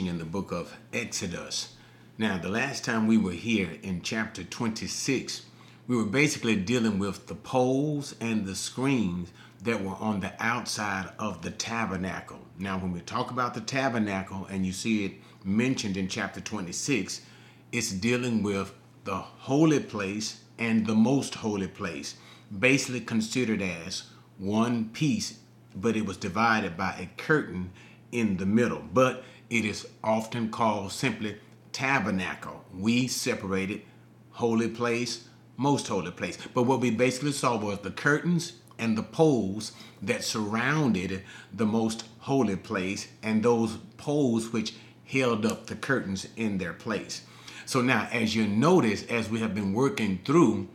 teaching in the book of Exodus. Now, the last time we were here in chapter 26, we were basically dealing with the poles and the screens that were on the outside of the tabernacle. Now, when we talk about the tabernacle and you see it mentioned in chapter 26, it's dealing with the holy place and the most holy place, basically considered as one piece, but it was divided by a curtain in the middle. But it is often called simply tabernacle. We separated holy place, most holy place. But what we basically saw was the curtains and the poles that surrounded the most holy place and those poles which held up the curtains in their place. So now, as you notice, as we have been working through,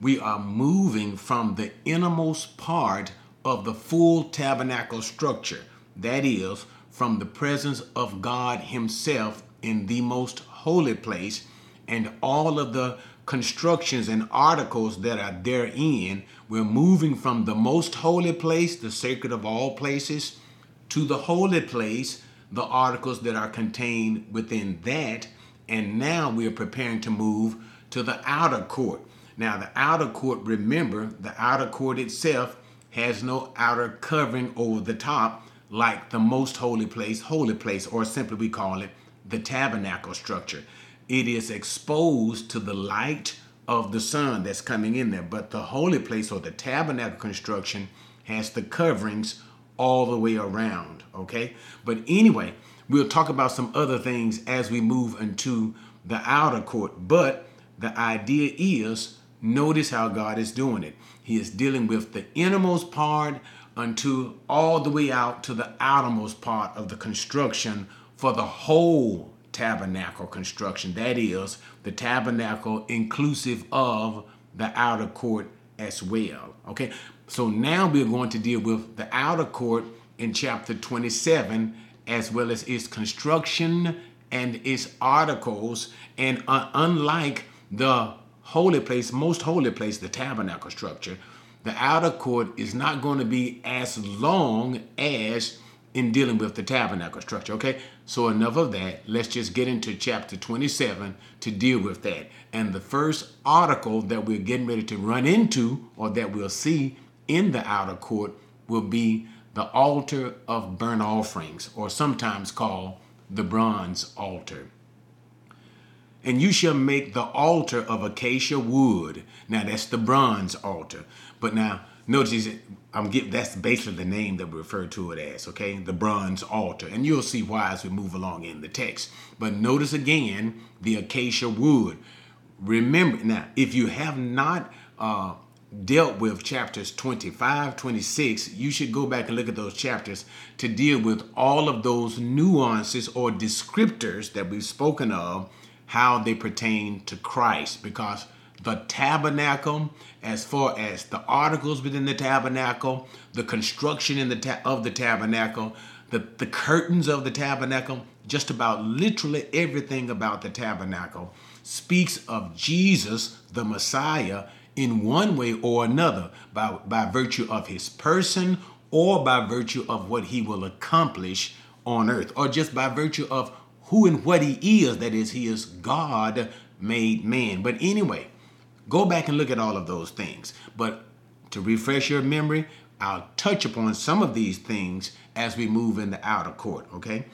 we are moving from the innermost part of the full tabernacle structure. That is, from the presence of God Himself in the most holy place and all of the constructions and articles that are therein. We're moving from the most holy place, the sacred of all places, to the holy place, the articles that are contained within that. And now we are preparing to move to the outer court. Now, the outer court, remember, the outer court itself has no outer covering over the top like the most holy place, holy place, or simply we call it the tabernacle structure. It is exposed to the light of the sun that's coming in there, but the holy place or the tabernacle construction has the coverings all the way around, okay? But anyway, we'll talk about some other things as we move into the outer court, but the idea is notice how God is doing it. He is dealing with the innermost part unto all the way out to the outermost part of the construction for the whole tabernacle construction. That is, the tabernacle inclusive of the outer court as well. Okay, so now we're going to deal with the outer court in chapter 27 as well as its construction and its articles. And uh, unlike the holy place, most holy place, the tabernacle structure, the outer court is not going to be as long as in dealing with the tabernacle structure. Okay, so enough of that. Let's just get into chapter 27 to deal with that. And the first article that we're getting ready to run into, or that we'll see in the outer court, will be the altar of burnt offerings, or sometimes called the bronze altar. And you shall make the altar of acacia wood. Now that's the bronze altar. But now notice I'm that's basically the name that we refer to it as, okay? The bronze altar. And you'll see why as we move along in the text. But notice again the acacia wood. Remember now, if you have not uh, dealt with chapters 25, 26, you should go back and look at those chapters to deal with all of those nuances or descriptors that we've spoken of how they pertain to Christ because the tabernacle, as far as the articles within the tabernacle, the construction in the ta- of the tabernacle, the, the curtains of the tabernacle, just about literally everything about the tabernacle speaks of Jesus, the Messiah, in one way or another, by, by virtue of his person or by virtue of what he will accomplish on earth, or just by virtue of who and what he is. That is, he is God made man. But anyway, go back and look at all of those things. But to refresh your memory, I'll touch upon some of these things as we move in the outer court, okay?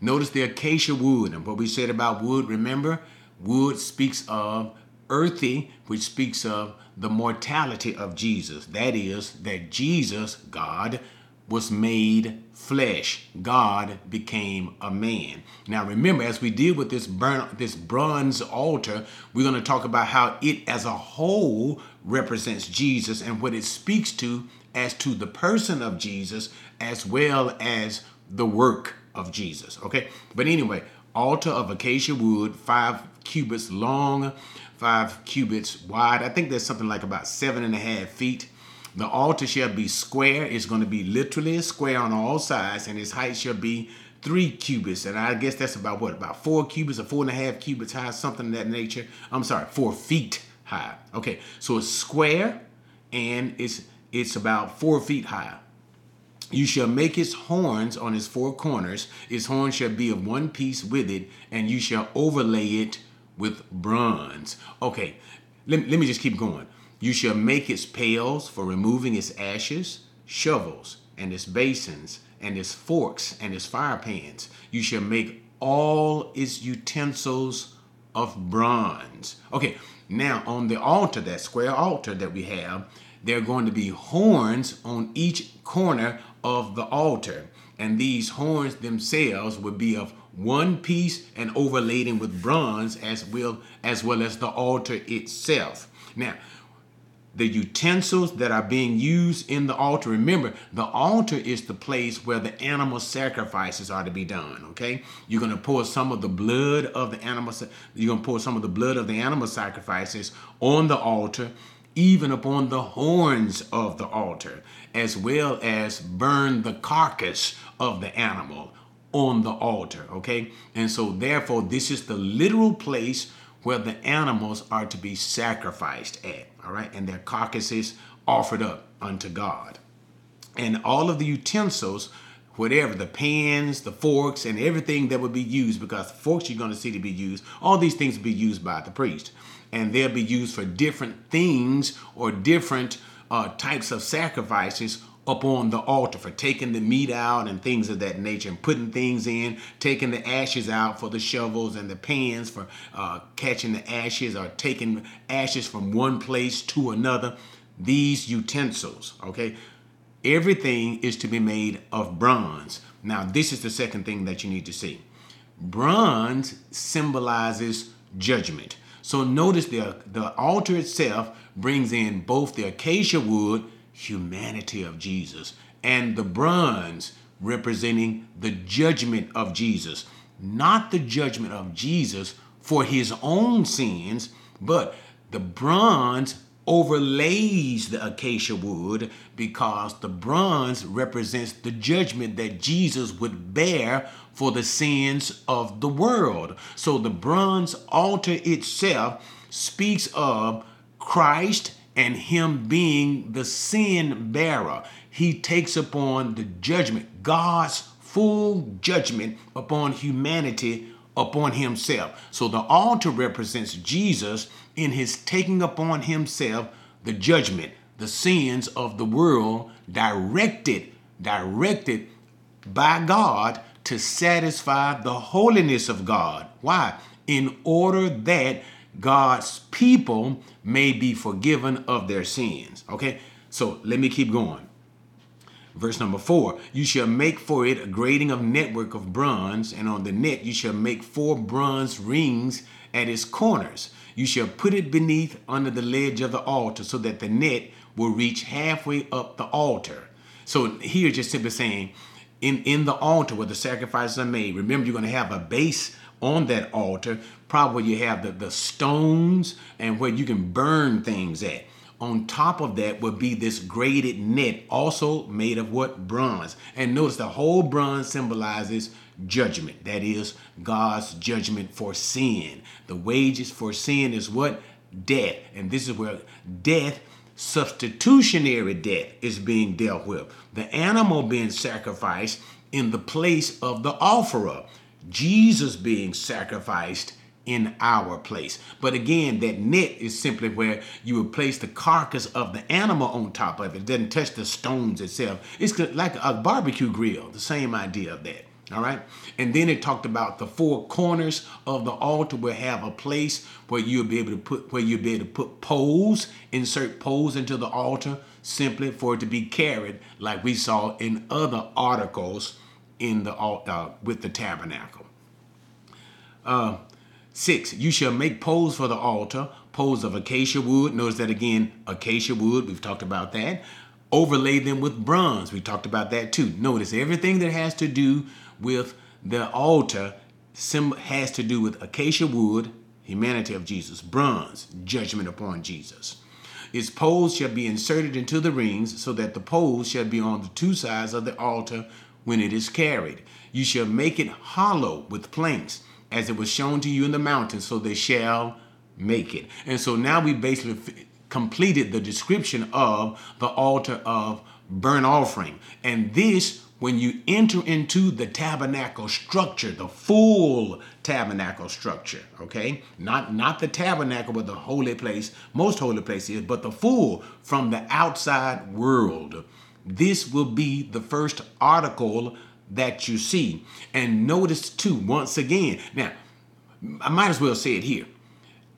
Notice the acacia wood and what we said about wood. Remember, wood speaks of earthy, which speaks of the mortality of Jesus. That is, that Jesus, God, was made flesh. God became a man. Now remember, as we deal with this burn, this bronze altar, we're going to talk about how it as a whole represents Jesus and what it speaks to as to the person of Jesus as well as the work of Jesus. Okay, but anyway, altar of acacia wood, five cubits long, five cubits wide. I think there's something like about seven and a half feet. The altar shall be square. It's going to be literally a square on all sides, and its height shall be three cubits. And I guess that's about what? About four cubits or four and a half cubits high, something of that nature. I'm sorry, four feet high. Okay, so it's square and it's it's about four feet high. You shall make his horns on his four corners. His horns shall be of one piece with it, and you shall overlay it with bronze. Okay, let, let me just keep going. You shall make its pails for removing its ashes, shovels, and its basins, and its forks, and its fire pans. You shall make all its utensils of bronze. Okay, now on the altar, that square altar that we have, there are going to be horns on each corner of the altar. And these horns themselves would be of one piece and overladen with bronze as well as well as the altar itself. Now, the utensils that are being used in the altar. Remember, the altar is the place where the animal sacrifices are to be done. Okay, you're going to pour some of the blood of the animal. You're going to pour some of the blood of the animal sacrifices on the altar, even upon the horns of the altar, as well as burn the carcass of the animal on the altar. Okay, and so therefore, this is the literal place where the animals are to be sacrificed at, all right, and their carcasses offered up unto God. And all of the utensils, whatever, the pans, the forks, and everything that would be used, because forks you're going to see to be used, all these things be used by the priest. And they'll be used for different things or different uh, types of sacrifices up on the altar for taking the meat out and things of that nature and putting things in, taking the ashes out for the shovels and the pans for uh, catching the ashes or taking ashes from one place to another. These utensils, okay? Everything is to be made of bronze. Now, this is the second thing that you need to see. Bronze symbolizes judgment. So notice the, the altar itself brings in both the acacia wood humanity of Jesus, and the bronze representing the judgment of Jesus. Not the judgment of Jesus for his own sins, but the bronze overlays the acacia wood because the bronze represents the judgment that Jesus would bear for the sins of the world. So the bronze altar itself speaks of Christ and him being the sin bearer, he takes upon the judgment, God's full judgment upon humanity, upon himself. So the altar represents Jesus in his taking upon himself the judgment, the sins of the world directed, directed by God to satisfy the holiness of God. Why? In order that God's people may be forgiven of their sins. Okay, so let me keep going. Verse number four, you shall make for it a grating of network of bronze, and on the net you shall make four bronze rings at its corners. You shall put it beneath under the ledge of the altar so that the net will reach halfway up the altar. So here just simply saying, in, in the altar where the sacrifices are made, remember you're going to have a base on that altar, probably you have the, the stones and where you can burn things at. On top of that would be this grated net, also made of what? Bronze. And notice the whole bronze symbolizes judgment. That is God's judgment for sin. The wages for sin is what? Death. And this is where death, substitutionary death, is being dealt with. The animal being sacrificed in the place of the offerer. Jesus being sacrificed in our place. But again, that net is simply where you would place the carcass of the animal on top of it. It doesn't touch the stones itself. It's like a barbecue grill, the same idea of that. All right. And then it talked about the four corners of the altar will have a place where you'll be able to put where you'll be able to put poles, insert poles into the altar simply for it to be carried, like we saw in other articles in the uh, with the tabernacle. Uh, six, you shall make poles for the altar, poles of acacia wood. Notice that again, acacia wood. We've talked about that. Overlay them with bronze. We talked about that too. Notice everything that has to do with the altar has to do with acacia wood, humanity of Jesus, bronze, judgment upon Jesus. Its poles shall be inserted into the rings, so that the poles shall be on the two sides of the altar when it is carried. You shall make it hollow with planks, as it was shown to you in the mountain, so they shall make it. And so now we basically completed the description of the altar of burnt offering. And this, when you enter into the tabernacle structure, the full tabernacle structure, okay? Not not the tabernacle but the holy place, most holy place is, but the full from the outside world. This will be the first article that you see. And notice too, once again, now I might as well say it here.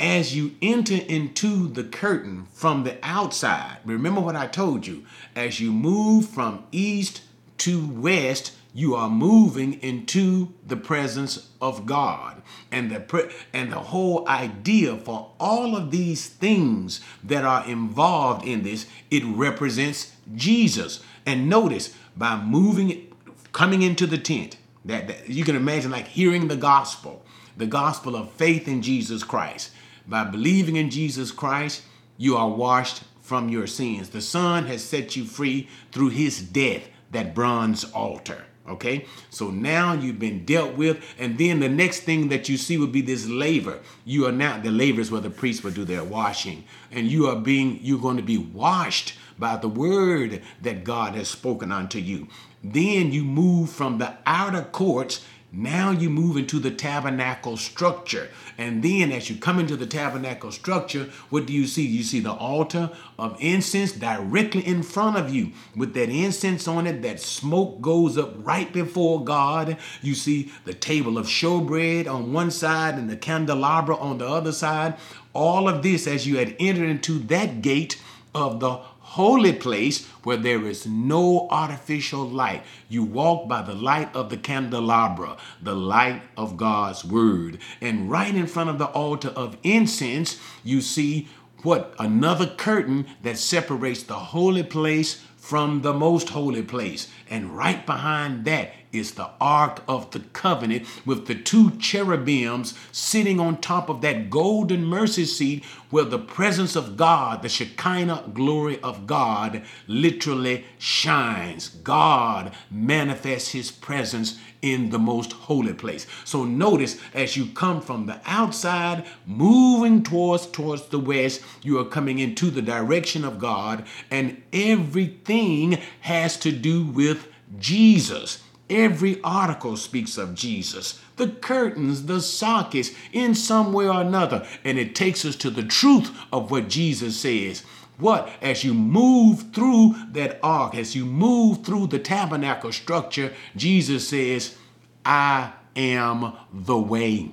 As you enter into the curtain from the outside, remember what I told you. As you move from east to west, you are moving into the presence of God. And the pre- and the whole idea for all of these things that are involved in this, it represents Jesus. And notice by moving coming into the tent, that, that you can imagine like hearing the gospel, the gospel of faith in Jesus Christ. By believing in Jesus Christ, you are washed from your sins. The Son has set you free through his death, that bronze altar. Okay, so now you've been dealt with, and then the next thing that you see would be this laver. You are now the laver is where the priests will do their washing, and you are being you're going to be washed by the word that God has spoken unto you. Then you move from the outer courts now you move into the tabernacle structure. And then as you come into the tabernacle structure, what do you see? You see the altar of incense directly in front of you with that incense on it. That smoke goes up right before God. You see the table of showbread on one side and the candelabra on the other side. All of this as you had entered into that gate of the holy place where there is no artificial light. You walk by the light of the candelabra, the light of God's word. And right in front of the altar of incense, you see what? Another curtain that separates the holy place from the most holy place. And right behind that is the Ark of the Covenant with the two cherubims sitting on top of that golden mercy seat where the presence of God, the Shekinah glory of God, literally shines. God manifests his presence in the most holy place. So notice as you come from the outside, moving towards towards the west, you are coming into the direction of God, and everything has to do with Jesus. Every article speaks of Jesus. The curtains, the sockets, in some way or another. And it takes us to the truth of what Jesus says. What? As you move through that ark, as you move through the tabernacle structure, Jesus says, I am the way.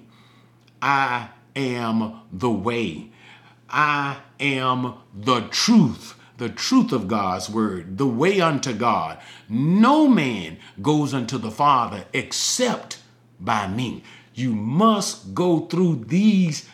I am the way. I am the truth the truth of God's word, the way unto God. No man goes unto the Father except by me. You must go through these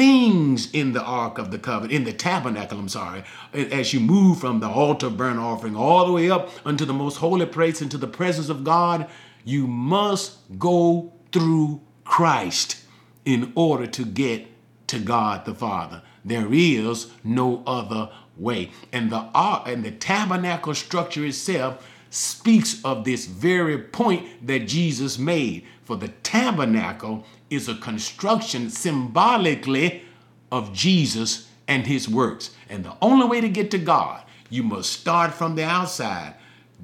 things in the Ark of the Covenant, in the tabernacle, I'm sorry, as you move from the altar burnt offering all the way up unto the most holy place, into the presence of God. You must go through Christ in order to get to God the Father. There is no other way. And the ark and the tabernacle structure itself speaks of this very point that Jesus made. For the tabernacle is a construction symbolically of Jesus and his works. And the only way to get to God, you must start from the outside.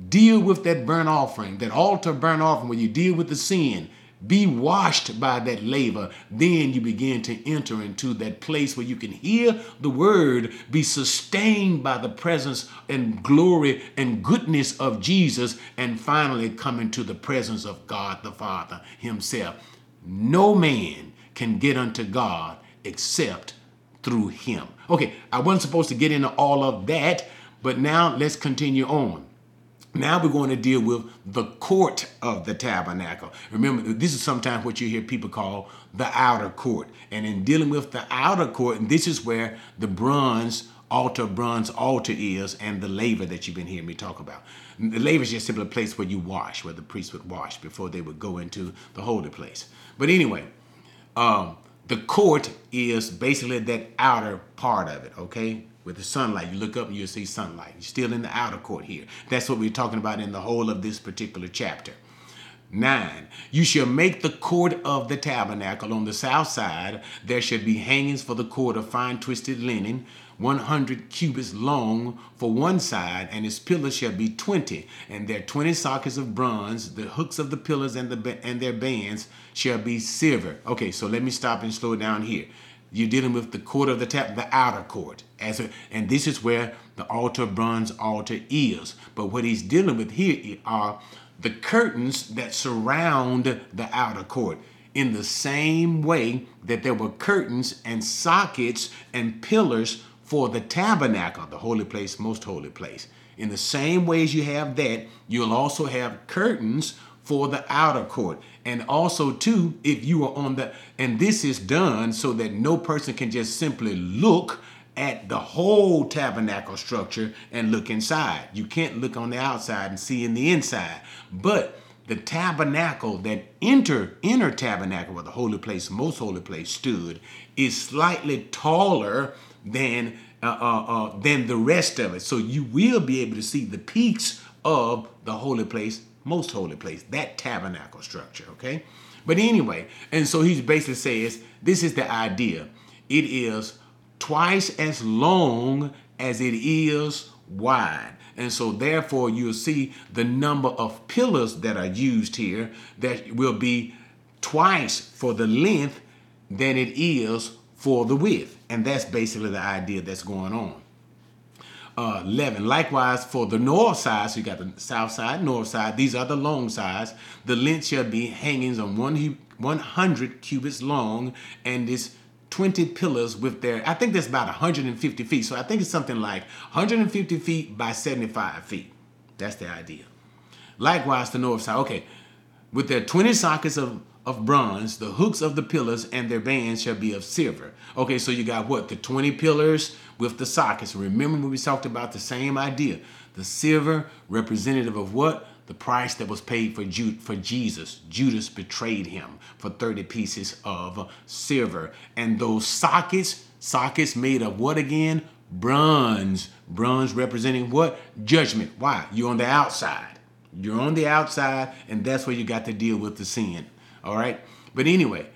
Deal with that burnt offering, that altar burnt offering, where you deal with the sin be washed by that laver. Then you begin to enter into that place where you can hear the word, be sustained by the presence and glory and goodness of Jesus, and finally come into the presence of God the Father Himself. No man can get unto God except through Him. Okay, I wasn't supposed to get into all of that, but now let's continue on. Now we're going to deal with the court of the tabernacle. Remember, this is sometimes what you hear people call the outer court. And in dealing with the outer court, this is where the bronze altar, bronze altar is, and the laver that you've been hearing me talk about. The laver is just simply a place where you wash, where the priest would wash before they would go into the holy place. But anyway, um, the court is basically that outer part of it, okay? With the sunlight. You look up and you'll see sunlight. You're still in the outer court here. That's what we're talking about in the whole of this particular chapter. Nine, you shall make the court of the tabernacle on the south side. There should be hangings for the court of fine twisted linen, 100 cubits long for one side, and its pillars shall be 20. And their 20 sockets of bronze, the hooks of the pillars and, the, and their bands shall be silver. Okay, so let me stop and slow down here. You're dealing with the court of the tap, the outer court. As a, and this is where the altar, bronze altar is. But what he's dealing with here are the curtains that surround the outer court in the same way that there were curtains and sockets and pillars for the tabernacle, the holy place, most holy place. In the same way as you have that, you'll also have curtains for the outer court. And also, too, if you are on the, and this is done so that no person can just simply look at the whole tabernacle structure and look inside. You can't look on the outside and see in the inside. But the tabernacle that inner inner tabernacle where the holy place most holy place stood is slightly taller than uh, uh, uh, than the rest of it so you will be able to see the peaks of the holy place most holy place that tabernacle structure okay but anyway and so he basically says this is the idea it is twice as long as it is wide and so, therefore, you'll see the number of pillars that are used here that will be twice for the length than it is for the width. And that's basically the idea that's going on. Uh, 11. Likewise, for the north side, so you got the south side, north side, these are the long sides. The length shall be hangings on one 100 cubits long, and this 20 pillars with their, I think that's about 150 feet. So I think it's something like 150 feet by 75 feet. That's the idea. Likewise, the north side. Okay, with their 20 sockets of, of bronze, the hooks of the pillars and their bands shall be of silver. Okay, so you got what? The 20 pillars with the sockets. Remember when we talked about the same idea. The silver representative of what? the price that was paid for, Jude, for Jesus. Judas betrayed him for 30 pieces of silver. And those sockets, sockets made of what again? Bronze. Bronze representing what? Judgment. Why? You're on the outside. You're on the outside, and that's where you got to deal with the sin. All right? But anyway,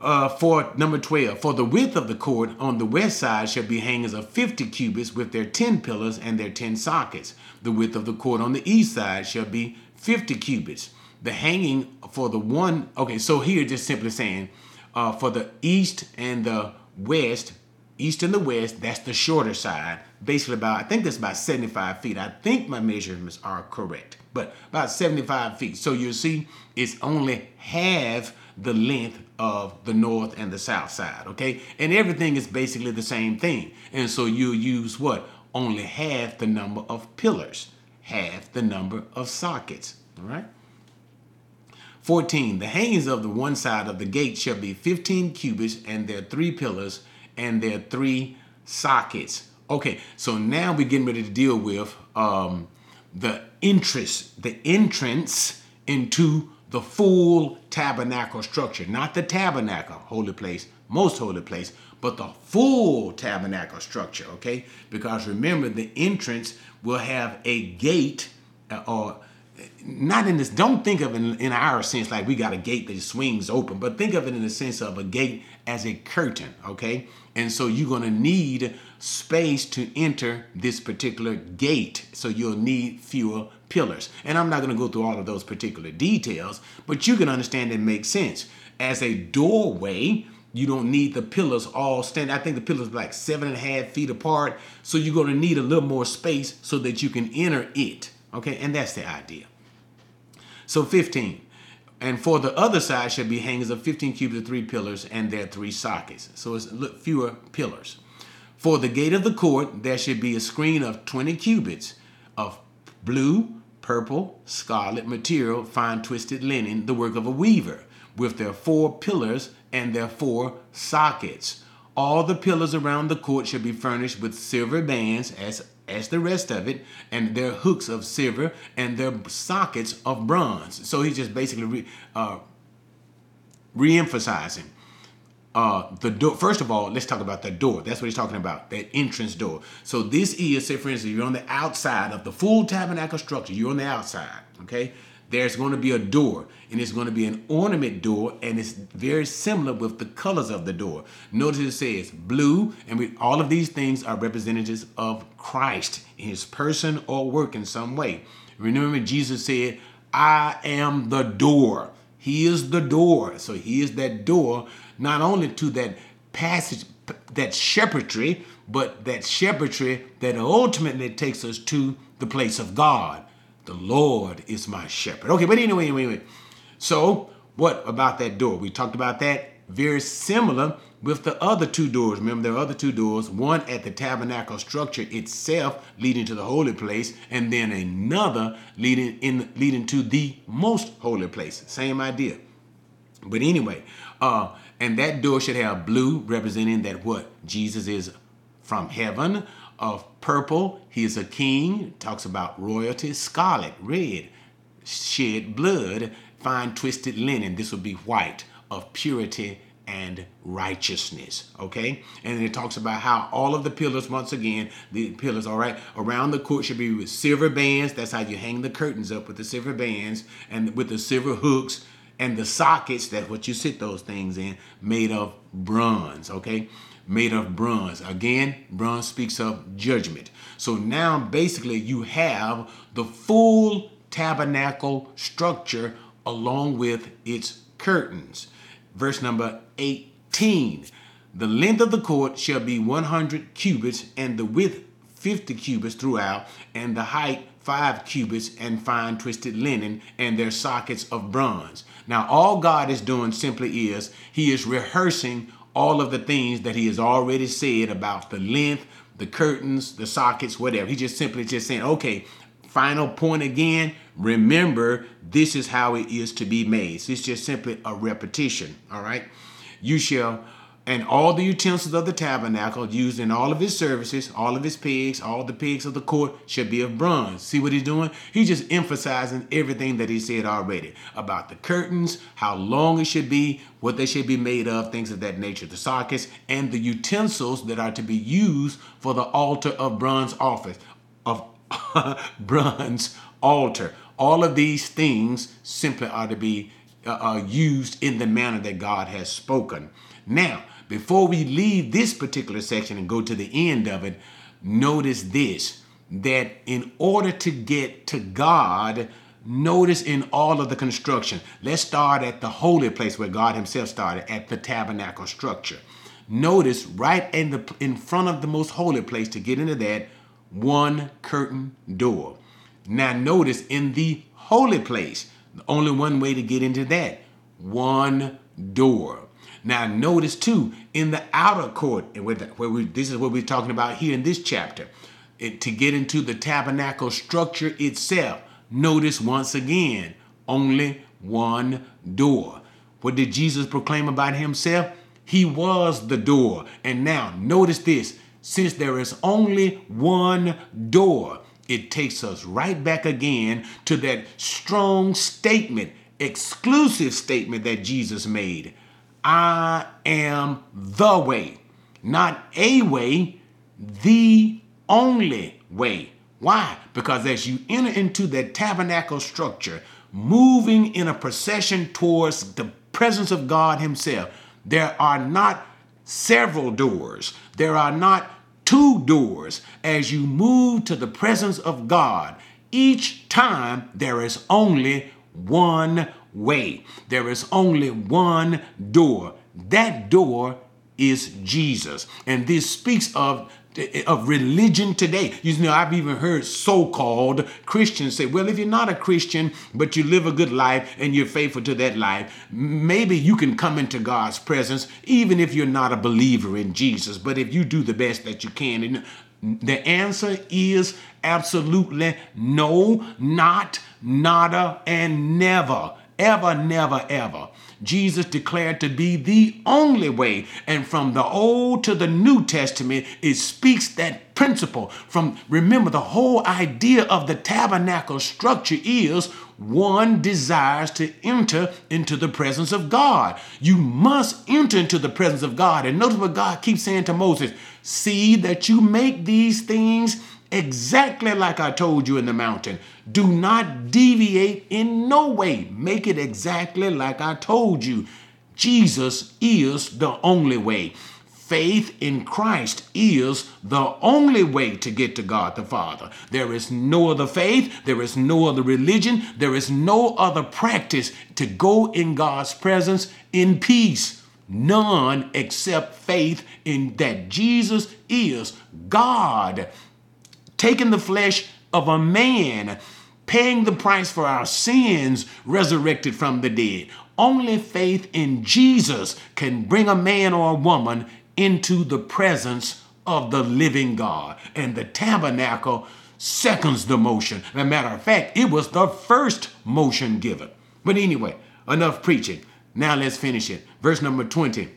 uh, for number 12, for the width of the court on the west side shall be hangings of 50 cubits with their 10 pillars and their 10 sockets. The width of the court on the east side shall be 50 cubits. The hanging for the one, okay, so here just simply saying uh, for the east and the west, east and the west, that's the shorter side. Basically, about, I think that's about 75 feet. I think my measurements are correct, but about 75 feet. So you'll see it's only half the length of the north and the south side, okay? And everything is basically the same thing. And so you use what? Only half the number of pillars, half the number of sockets, all right? 14. The hangings of the one side of the gate shall be 15 cubits, and their three pillars, and their three sockets. Okay, so now we're getting ready to deal with um, the entrance, the entrance into the full tabernacle structure, not the tabernacle, holy place, most holy place, but the full tabernacle structure, okay? Because remember, the entrance will have a gate uh, or not in this, don't think of it in, in our sense like we got a gate that swings open, but think of it in the sense of a gate as a curtain, okay? And so you're gonna need space to enter this particular gate. So you'll need fewer pillars. And I'm not going to go through all of those particular details, but you can understand it makes sense. As a doorway, you don't need the pillars all stand. I think the pillars like seven and a half feet apart. So you're going to need a little more space so that you can enter it. Okay, and that's the idea. So 15. And for the other side shall be hangings of 15 cubits of three pillars and their three sockets. So it's fewer pillars. For the gate of the court, there should be a screen of 20 cubits of blue, purple, scarlet material, fine twisted linen, the work of a weaver, with their four pillars and their four sockets. All the pillars around the court should be furnished with silver bands, as, as the rest of it, and their hooks of silver and their sockets of bronze. So he's just basically re, uh, re-emphasizing uh, the door. First of all, let's talk about the door. That's what he's talking about, that entrance door. So this is, say for instance, you're on the outside of the full tabernacle structure. You're on the outside, okay? There's going to be a door and it's going to be an ornament door and it's very similar with the colors of the door. Notice it says blue and we, all of these things are representatives of christ his person or work in some way. Remember jesus said i am the door. He is the door. So he is that door not only to that passage that shepherdry but that shepherdry that ultimately takes us to the place of god the Lord is my shepherd. Okay, but anyway, anyway, anyway. So, what about that door? We talked about that. Very similar with the other two doors. Remember, there are other two doors one at the tabernacle structure itself, leading to the holy place, and then another leading in leading to the most holy place. Same idea. But anyway, uh, and that door should have blue, representing that what Jesus is from heaven of purple, he is a king, talks about royalty, scarlet, red, shed blood, fine twisted linen, this would be white, of purity and righteousness. Okay? And it talks about how all of the pillars, once again, the pillars, all right, around the court should be with silver bands. That's how you hang the curtains up with the silver bands and with the silver hooks and the sockets, that's what you sit those things in, made of bronze. Okay? Made of bronze. Again, bronze speaks of judgment. So now basically you have the full tabernacle structure along with its curtains. Verse number 18 The length of the court shall be 100 cubits, and the width 50 cubits throughout, and the height 5 cubits, and fine twisted linen, and their sockets of bronze. Now, all God is doing simply is He is rehearsing all of the things that he has already said about the length, the curtains, the sockets, whatever. He just simply just saying, okay, final point again. Remember, this is how it is to be made. So it's just simply a repetition. All right. You shall and all the utensils of the tabernacle used in all of his services, all of his pigs, all the pigs of the court should be of bronze. See what he's doing? He's just emphasizing everything that he said already about the curtains, how long it should be, what they should be made of, things of that nature, the sockets, and the utensils that are to be used for the altar of bronze office, of bronze altar. All of these things simply are to be uh, uh, used in the manner that God has spoken. Now, before we leave this particular section and go to the end of it, notice this that in order to get to God, notice in all of the construction, let's start at the holy place where God Himself started, at the tabernacle structure. Notice right in the in front of the most holy place to get into that, one curtain door. Now notice in the holy place, only one way to get into that, one door. Now, notice too, in the outer court, and where, we, this is what we're talking about here in this chapter, it, to get into the tabernacle structure itself, notice once again, only one door. What did Jesus proclaim about himself? He was the door. And now, notice this since there is only one door, it takes us right back again to that strong statement, exclusive statement that Jesus made. I am the way, not a way, the only way. Why? Because as you enter into that tabernacle structure, moving in a procession towards the presence of God Himself, there are not several doors, there are not two doors. As you move to the presence of God, each time there is only one way. There is only one door. That door is Jesus. And this speaks of of religion today. You know, I've even heard so-called Christians say, well, if you're not a Christian, but you live a good life and you're faithful to that life, maybe you can come into God's presence, even if you're not a believer in Jesus. But if you do the best that you can, and the answer is absolutely no, not, nada, and never ever, never, ever. Jesus declared to be the only way. And from the Old to the New Testament, it speaks that principle. From remember, the whole idea of the tabernacle structure is one desires to enter into the presence of God. You must enter into the presence of God. And notice what God keeps saying to Moses see that you make these things exactly like I told you in the mountain. Do not deviate in no way. Make it exactly like I told you. Jesus is the only way. Faith in Christ is the only way to get to God the Father. There is no other faith, there is no other religion, there is no other practice to go in God's presence in peace. None except faith in that Jesus is God, taking the flesh of a man, paying the price for our sins, resurrected from the dead. Only faith in Jesus can bring a man or a woman into the presence of the living God. And the tabernacle seconds the motion. As a matter of fact, it was the first motion given. But anyway, enough preaching. Now let's finish it. Verse number 20.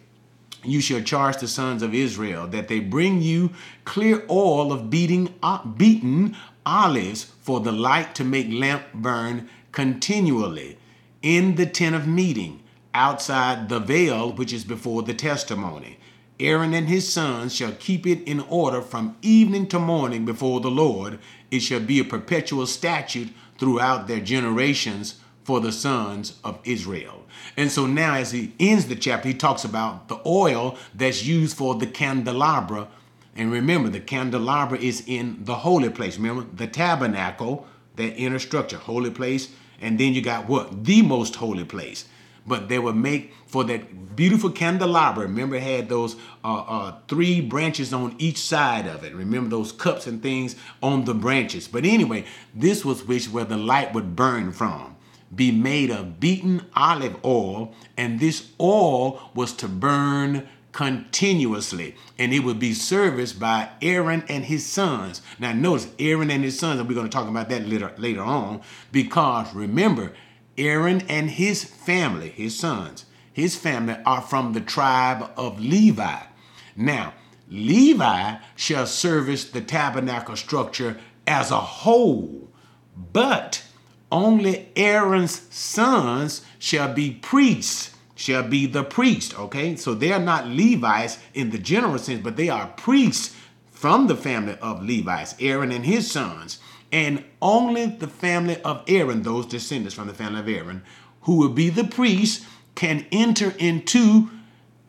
You shall charge the sons of Israel that they bring you clear oil of beating, uh, beaten olives for the light to make lamp burn continually in the tent of meeting outside the veil which is before the testimony Aaron and his sons shall keep it in order from evening to morning before the Lord. It shall be a perpetual statute throughout their generations for the sons of Israel. And so now, as he ends the chapter, he talks about the oil that's used for the candelabra. And remember, the candelabra is in the holy place. Remember, the tabernacle, that inner structure, holy place. And then you got what? The most holy place but they would make for that beautiful candelabra. Remember, it had those uh, uh, three branches on each side of it. Remember those cups and things on the branches. But anyway, this was which where the light would burn from. Be made of beaten olive oil, and this oil was to burn continuously, and it would be serviced by Aaron and his sons. Now, notice Aaron and his sons, and we're going to talk about that later, later on, because remember, Aaron and his family, his sons, his family are from the tribe of Levi. Now, Levi shall service the tabernacle structure as a whole, but only Aaron's sons shall be priests, shall be the priest. Okay, so they are not Levites in the general sense, but they are priests from the family of Levites, Aaron and his sons and only the family of Aaron, those descendants from the family of Aaron, who will be the priests, can enter into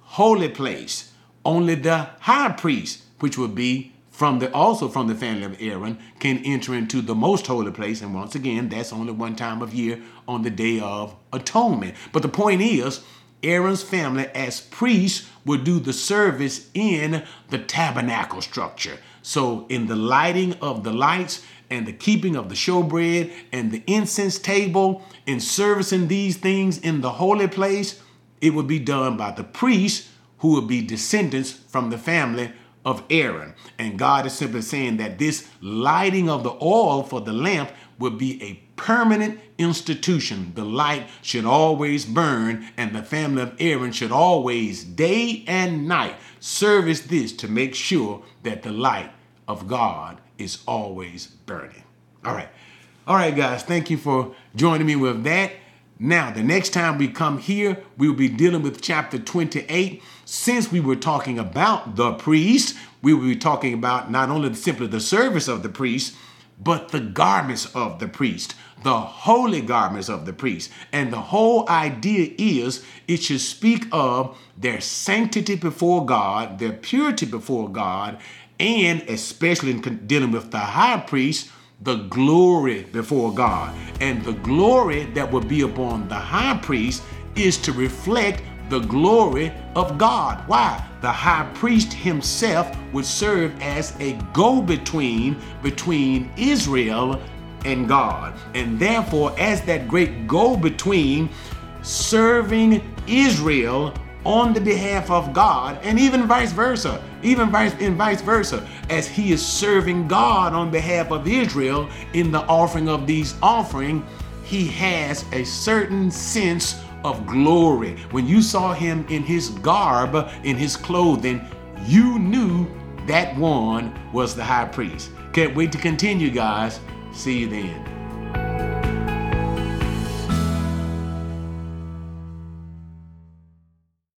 holy place. Only the high priest, which will be from the also from the family of Aaron, can enter into the most holy place. And once again, that's only one time of year on the day of atonement. But the point is, Aaron's family as priests would do the service in the tabernacle structure. So in the lighting of the lights and the keeping of the showbread and the incense table and servicing these things in the holy place, it would be done by the priests who would be descendants from the family of Aaron. And God is simply saying that this lighting of the oil for the lamp would be a permanent institution. The light should always burn, and the family of Aaron should always, day and night, service this to make sure that the light of God is always burning. All right. All right, guys. Thank you for joining me with that. Now, the next time we come here, we will be dealing with chapter 28. Since we were talking about the priest, we will be talking about not only simply the service of the priest, but the garments of the priest, the holy garments of the priest. And the whole idea is it should speak of their sanctity before God, their purity before God, and especially in dealing with the high priest, the glory before God. And the glory that will be upon the high priest is to reflect the glory of God. Why? The high priest himself would serve as a go between between Israel and God. And therefore, as that great go between, serving Israel on the behalf of God, and even vice versa, even vice and vice versa, as he is serving God on behalf of Israel in the offering of these offering, he has a certain sense of glory. When you saw him in his garb, in his clothing, you knew that one was the high priest. Can't wait to continue, guys. See you then.